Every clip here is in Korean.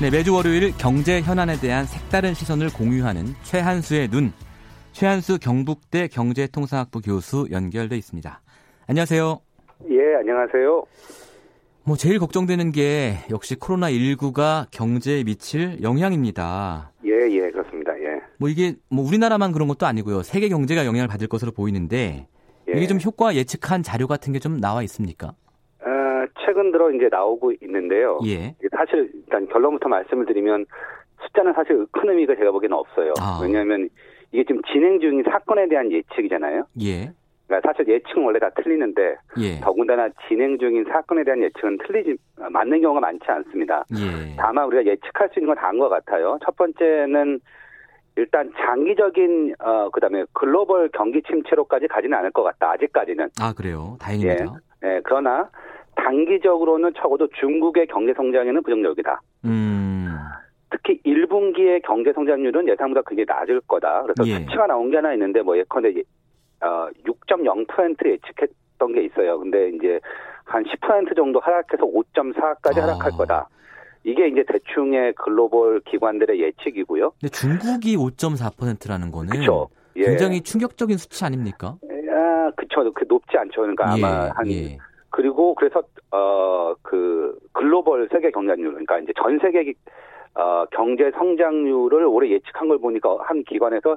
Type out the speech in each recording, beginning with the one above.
네, 매주 월요일 경제 현안에 대한 색다른 시선을 공유하는 최한수의 눈. 최한수 경북대 경제통상학부 교수 연결돼 있습니다. 안녕하세요. 예, 안녕하세요. 뭐 제일 걱정되는 게 역시 코로나 19가 경제에 미칠 영향입니다. 예, 예, 그렇습니다. 예. 뭐 이게 뭐 우리나라만 그런 것도 아니고요. 세계 경제가 영향을 받을 것으로 보이는데 예. 이게 좀 효과 예측한 자료 같은 게 좀 나와 있습니까? 어, 최근 들어 이제 나오고 있는데요. 예. 사실 일단 결론부터 말씀을 드리면 숫자는 사실 이코노미가 제가 보기에는 없어요. 아. 왜냐하면 이게 지금 진행 중인 사건에 대한 예측이잖아요. 예. 그러니까 사실 예측은 원래 다 틀리는데 예. 더군다나 진행 중인 사건에 대한 예측은 틀리지 맞는 경우가 많지 않습니다. 예. 다만 우리가 예측할 수 있는 건 다인 것 같아요. 첫 번째는 일단 장기적인 어 그다음에 글로벌 경기 침체로까지 가지는 않을 것 같다. 아직까지는. 아, 그래요. 다행입니다. 예, 그러나 단기적으로는 적어도 중국의 경제 성장에는 부정적이다. 음. 특히 1분기의 경제 성장률은 예상보다 굉장히 낮을 거다. 그래서 예. 수치가 나온 게 하나 있는데 뭐 예컨대 예- 어, 6.0% 예측했던 게 있어요. 근데 이제 한 10% 정도 하락해서 5.4까지 아. 하락할 거다. 이게 이제 대충의 글로벌 기관들의 예측이고요. 근데 중국이 5.4%라는 거는. 예. 굉장히 충격적인 수치 아닙니까? 아, 그쵸. 그 높지 않죠. 그러니까 아마 예, 한 예. 그리고 그래서 어 그 글로벌 세계 경쟁률 그러니까 이제 전 세계 기- 어 경제 성장률을 올해 예측한 걸 보니까 한 기관에서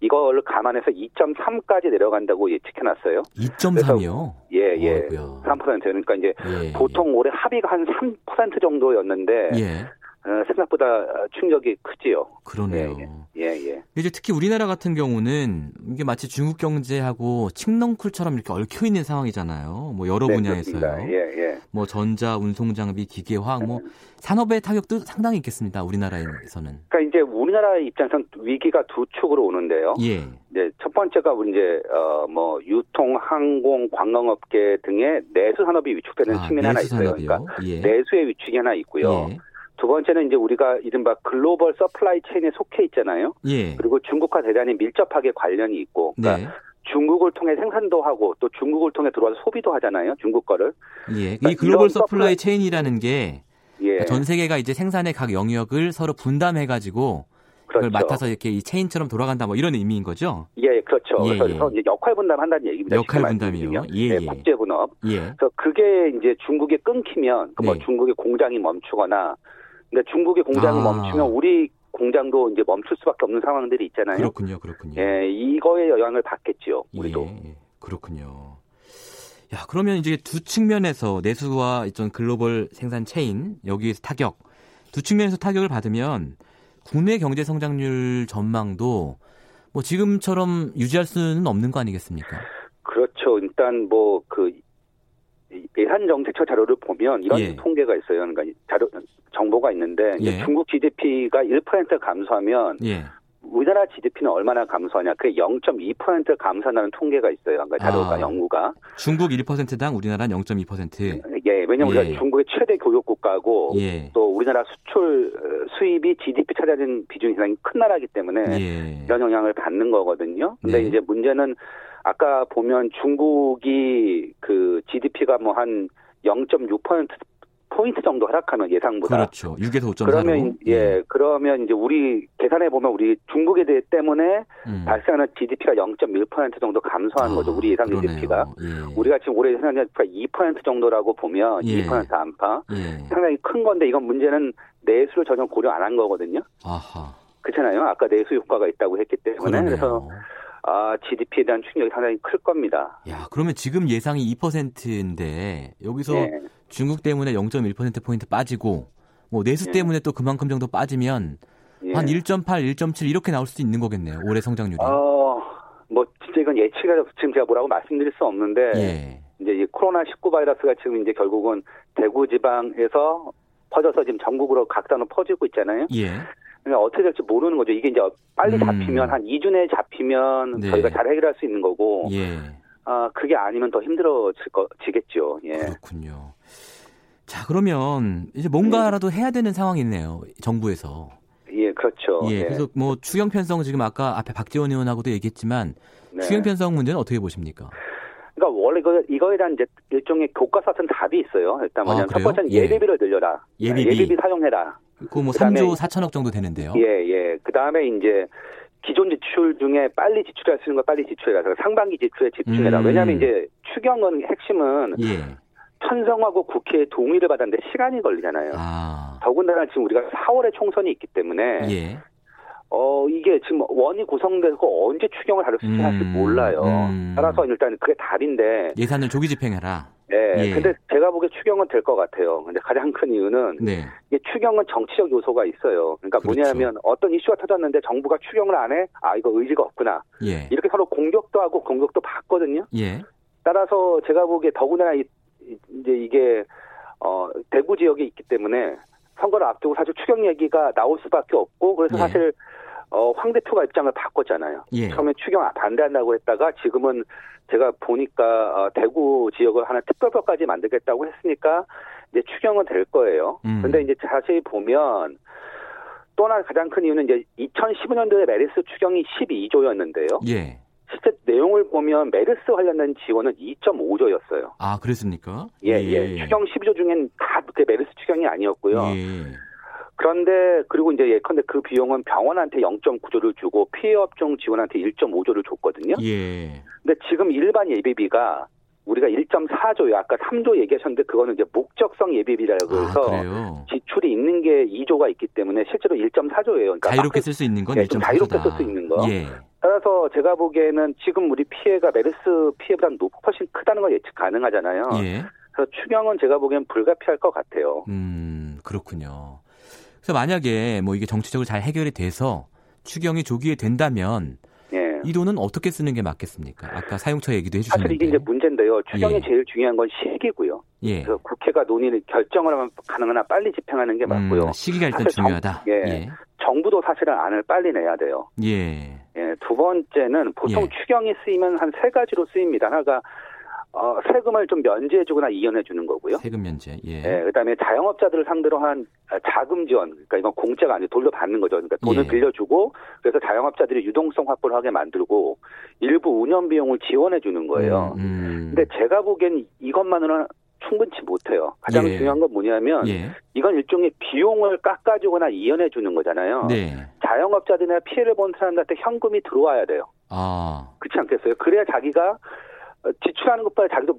이걸 감안해서 2.3까지 내려간다고 예측해 놨어요. 2.3이요. 예, 예. 어이구야. 3% 그러니까 이제 예, 보통 올해 합의가 한 3% 정도였는데 예. 어, 생각보다 충격이 크지요. 그러네요. 예, 예. 이제 특히 우리나라 같은 경우는 이게 마치 중국 경제하고 칡넝쿨처럼 이렇게 얽혀 있는 상황이잖아요. 뭐 여러 네, 분야에서요. 예, 예. 뭐 전자, 운송 장비, 기계화학 뭐 산업의 타격도 상당히 있겠습니다. 우리나라에서는. 그러니까 이제 우리나라 입장에서는 위기가 두 축으로 오는데요. 예. 이제 첫 번째가 이제 어뭐 유통, 항공, 관광업계 등의 내수 산업이 위축되는 아, 측면이 하나 있어요. 산업이요. 그러니까 예. 내수의 위축이 하나 있고요. 예. 두 번째는 이제 우리가 이른바 global supply chain에 속해 있잖아요. 예. 그리고 중국과 대단히 밀접하게 관련이 있고, 그러니까 네. 중국을 통해 생산도 하고 또 중국을 통해 들어와서 소비도 하잖아요. 중국 거를. 예. 이 그러니까 글로벌 이런 supply supply- chain이라는 게 예. 전 세계가 이제 생산의 각 영역을 서로 분담해 가지고 그렇죠. 그걸 맡아서 이렇게 이 체인처럼 돌아간다 뭐 이런 의미인 거죠. 예, 그렇죠. 예, 그래서 예. 이제 역할 분담한다는 얘기입니다. 역할 분담이요? 말씀드리면. 예, 네, 예. 국제 분업. 예. 그래서 그게 이제 중국에 끊기면 그뭐 네. 중국의 공장이 멈추거나 근데 중국의 공장이 아. 멈추면 우리 공장도 이제 멈출 수밖에 없는 상황들이 있잖아요. 그렇군요. 그렇군요. 예, 이거에 영향을 받겠지요. 우리도. 예, 그렇군요. 야, 그러면 이제 두 측면에서 내수와 이런 글로벌 생산 체인 여기에서 타격 두 측면에서 타격을 받으면 국내 경제 성장률 전망도 뭐 지금처럼 유지할 수는 없는 거 아니겠습니까? 그렇죠. 일단 뭐 그 예산 정책처 자료를 보면 이런 예. 통계가 있어요. 그러니까 이 자료 정보가 있는데 예. 중국 GDP가 1% 감소하면 예. 우리나라 GDP는 얼마나 감소하냐? 그게 0.2% 감소한다는 통계가 있어요. 그러니까 자료가 아. 연구가. 중국 1%당 우리나라는 0.2%. 예, 왜냐면 예. 우리가 중국의 최대 교육 국가고 예. 또 우리나라 수출 어, 수입이 GDP 차지하는 비중이 상당히 큰 나라이기 때문에 예. 이런 영향을 받는 거거든요. 근데 네. 이제 문제는 아까 보면 중국이 그 GDP가 뭐 한 0.6% 포인트 정도 하락하면 예상보다 그렇죠. 6에서 5.4로. 그러면 예 그러면 이제 우리 계산해 보면 우리 중국에 대해 때문에 음. 발생하는 GDP가 0.1% 정도 감소하는 거죠. 우리 예상 그러네요. GDP가 예. 우리가 지금 올해 예상 GDP가 2% 정도라고 보면 예. 2% 안팎 예. 상당히 큰 건데 이건 문제는 내수를 전혀 고려 안 한 거거든요. 아하. 그렇잖아요. 아까 내수 효과가 있다고 했기 때문에 그러네요. 그래서 아 GDP에 대한 충격이 상당히 클 겁니다. 야, 그러면 지금 예상이 2%인데 여기서 예. 중국 때문에 0.1% 포인트 빠지고 뭐 내수 예. 때문에 또 그만큼 정도 빠지면 예. 한 1.8, 1.7 이렇게 나올 수도 있는 거겠네요. 올해 성장률이. 어, 뭐 진짜 이건 예측이 지금 제가 뭐라고 말씀드릴 수 없는데 예. 이제 이 코로나 19 바이러스가 지금 이제 결국은 대구 지방에서 퍼져서 지금 전국으로 각단으로 퍼지고 있잖아요. 예. 그러니까 어떻게 될지 모르는 거죠. 이게 이제 빨리 음. 잡히면 한 2주 내에 잡히면 네. 저희가 잘 해결할 수 있는 거고 예. 아 그게 아니면 더 힘들어질 거 지겠죠. 예. 그렇군요. 자, 그러면 이제 뭔가라도 해야 되는 상황이네요. 정부에서. 예, 그렇죠. 예. 그래서 뭐 추경 편성 지금 아까 앞에 박지원 의원하고도 얘기했지만 네. 추경 편성 문제는 어떻게 보십니까? 그러니까 원래 이거, 이거에 대한 이제 일종의 교과서 같은 답이 있어요. 일단 아, 뭐냐면 첫 그래요? 번째는 예. 예비비를 늘려라. 예비비. 예비비 사용해라. 그뭐 그다음에 3조 4천억 정도 되는데요. 예, 예. 그 다음에 이제 기존 지출 중에 빨리 지출할 수 있는 걸 빨리 지출해라. 상반기 지출에 집중해라. 음. 왜냐하면 이제 추경은 핵심은 예. 편성하고 국회의 동의를 받았는데 시간이 걸리잖아요. 아. 더군다나 지금 우리가 4월에 총선이 있기 때문에 예. 어 이게 지금 원이 구성되고 언제 추경을 하를 수 있을지 음, 몰라요. 음. 따라서 일단 그게 답인데 예산을 조기 집행해라. 예. 예. 근데 제가 보기에 추경은 될 것 같아요. 근데 가장 큰 이유는 네. 이게 추경은 정치적 요소가 있어요. 그러니까 그렇죠. 뭐냐면 어떤 이슈가 터졌는데 정부가 추경을 안 해? 아 이거 의지가 없구나. 예. 이렇게 서로 공격도 하고 공격도 받거든요. 예. 따라서 제가 보기에 더군다나 이, 이- 이제 이게 어 대구 지역에 있기 때문에 선거를 앞두고 사실 추경 얘기가 나올 수밖에 없고 그래서 예. 사실 어, 황 대표가 입장을 바꿨잖아요. 예. 처음에 추경 반대한다고 했다가 지금은 제가 보니까 어, 대구 지역을 하나 특별법까지 만들겠다고 했으니까 이제 추경은 될 거예요. 음. 근데 이제 자세히 보면 또 하나 가장 큰 이유는 이제 2015년도에 메르스 추경이 12조였는데요. 예. 실제 내용을 보면 메르스 관련된 지원은 2.5조였어요. 아, 그랬습니까? 예, 예. 추경 12조 중엔 다그 메르스 추경이 아니었고요. 예. 그런데 그리고 이제 예컨대 그 비용은 병원한테 0.9조를 주고 피해 업종 지원한테 1.5조를 줬거든요. 예. 근데 지금 일반 예비비가 우리가 1.4조요. 아까 3조 얘기하셨는데 그거는 이제 목적성 예비비라고 아, 해서 그래요. 지출이 있는 게 2조가 있기 때문에 실제로 1.4조예요. 그러니까 자유롭게 막- 쓸수 있는 건 예, 좀 1.4조다. 자유롭게 쓸 수 있는 거. 예. 따라서 제가 보기에는 지금 우리 피해가 메르스 피해보다 높 훨씬 크다는 걸 예측 가능하잖아요. 예. 그래서 추경은 제가 보기엔 불가피할 것 같아요. 음, 그렇군요. 그래서 만약에 뭐 이게 정치적으로 잘 해결이 돼서 추경이 조기에 된다면 예. 이 돈은 어떻게 쓰는 게 맞겠습니까? 아까 사용처 얘기도 사실 해주셨는데. 이게 이제 문제인데요. 추경이 예. 제일 중요한 건 시기고요. 예. 그래서 국회가 논의를 결정을 하면 가능하나 빨리 집행하는 게 맞고요. 음, 시기가 일단 사실 정- 중요하다. 예. 예. 정부도 사실은 안을 빨리 내야 돼요. 예. 예, 두 번째는 보통 예. 추경이 쓰이면 한 세 가지로 쓰입니다. 하나가 어, 세금을 좀 면제해주거나 이연해주는 거고요. 세금 면제. 예. 예, 그다음에 자영업자들을 상대로 한 자금 지원, 그러니까 이건 공짜가 아니고 돌려받는 거죠. 그러니까 돈을 예. 빌려주고 그래서 자영업자들이 유동성 확보를 하게 만들고 일부 운영 비용을 지원해 주는 거예요. 음, 음. 근데 제가 보기엔 이것만으로는 충분치 못해요. 가장 예. 중요한 건 뭐냐면 예. 이건 일종의 비용을 깎아주거나 이연해 주는 거잖아요. 네. 자영업자들이나 피해를 본 사람들한테 현금이 들어와야 돼요. 아. 그렇지 않겠어요? 그래야 자기가 어, 지출하는 것보다 자기도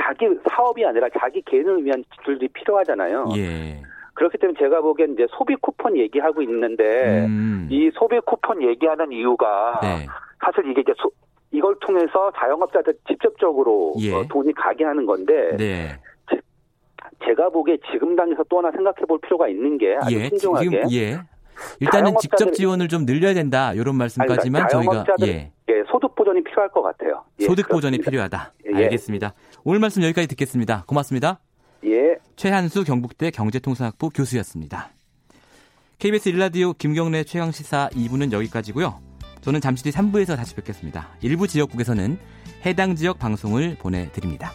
자기 사업이 아니라 자기 개인을 위한 지출들이 필요하잖아요. 예. 그렇기 때문에 제가 보기엔 이제 소비 쿠폰 얘기하고 있는데 음. 이 소비 쿠폰 얘기하는 이유가 네. 사실 이게 이제 소- 이걸 통해서 자영업자들 직접적으로 예. 어, 돈이 가게 하는 건데 네. 제가 보기에 지금 당에서 또 하나 생각해 볼 필요가 있는 게 아주 예. 신중하게 지금 예. 일단은 직접 지원을 좀 늘려야 된다. 이런 말씀까지만 아니, 그러니까 저희가 예. 예, 소득 보전이 필요할 것 같아요. 예, 소득 보전이. 필요하다. 예. 알겠습니다. 오늘 말씀 여기까지 듣겠습니다. 고맙습니다. 예. 최한수 경북대 경제통상학부 교수였습니다. KBS 일라디오 김경래 최강 시사 2부는 여기까지고요. 저는 잠시 뒤 3부에서 다시 뵙겠습니다. 일부 지역국에서는 해당 지역 방송을 보내드립니다.